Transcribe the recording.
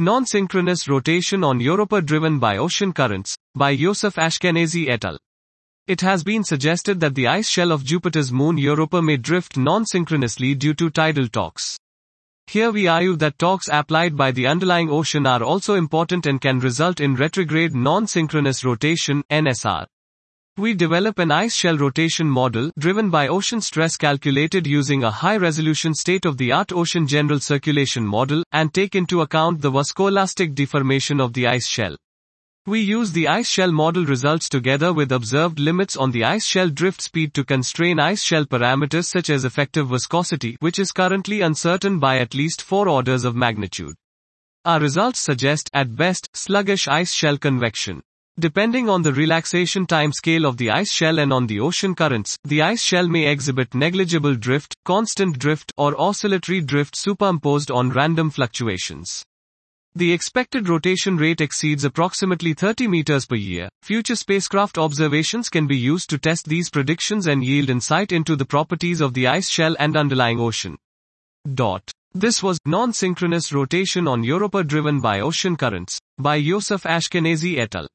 Non-synchronous rotation on Europa driven by ocean currents, by Yosef Ashkenazy et al. It has been suggested that the ice shell of Jupiter's moon Europa may drift non-synchronously due to tidal torques. Here we argue that torques applied by the underlying ocean are also important and can result in retrograde non-synchronous rotation, NSR. We develop an ice shell rotation model driven by ocean stress calculated using a high resolution state of the art ocean general circulation model and take into account the viscoelastic deformation of the ice shell. We use the ice shell model results together with observed limits on the ice shell drift speed to constrain ice shell parameters such as effective viscosity, which is currently uncertain by at least four orders of magnitude. Our results suggest, at best, sluggish ice shell convection. Depending on the relaxation time scale of the ice shell and on the ocean currents, the ice shell may exhibit negligible drift, constant drift, or oscillatory drift superimposed on random fluctuations. The expected rotation rate exceeds approximately 30 meters per year. Future spacecraft observations can be used to test these predictions and yield insight into the properties of the ice shell and underlying ocean. Dot. This was non-synchronous rotation on Europa driven by ocean currents by Yosef Ashkenazy et al.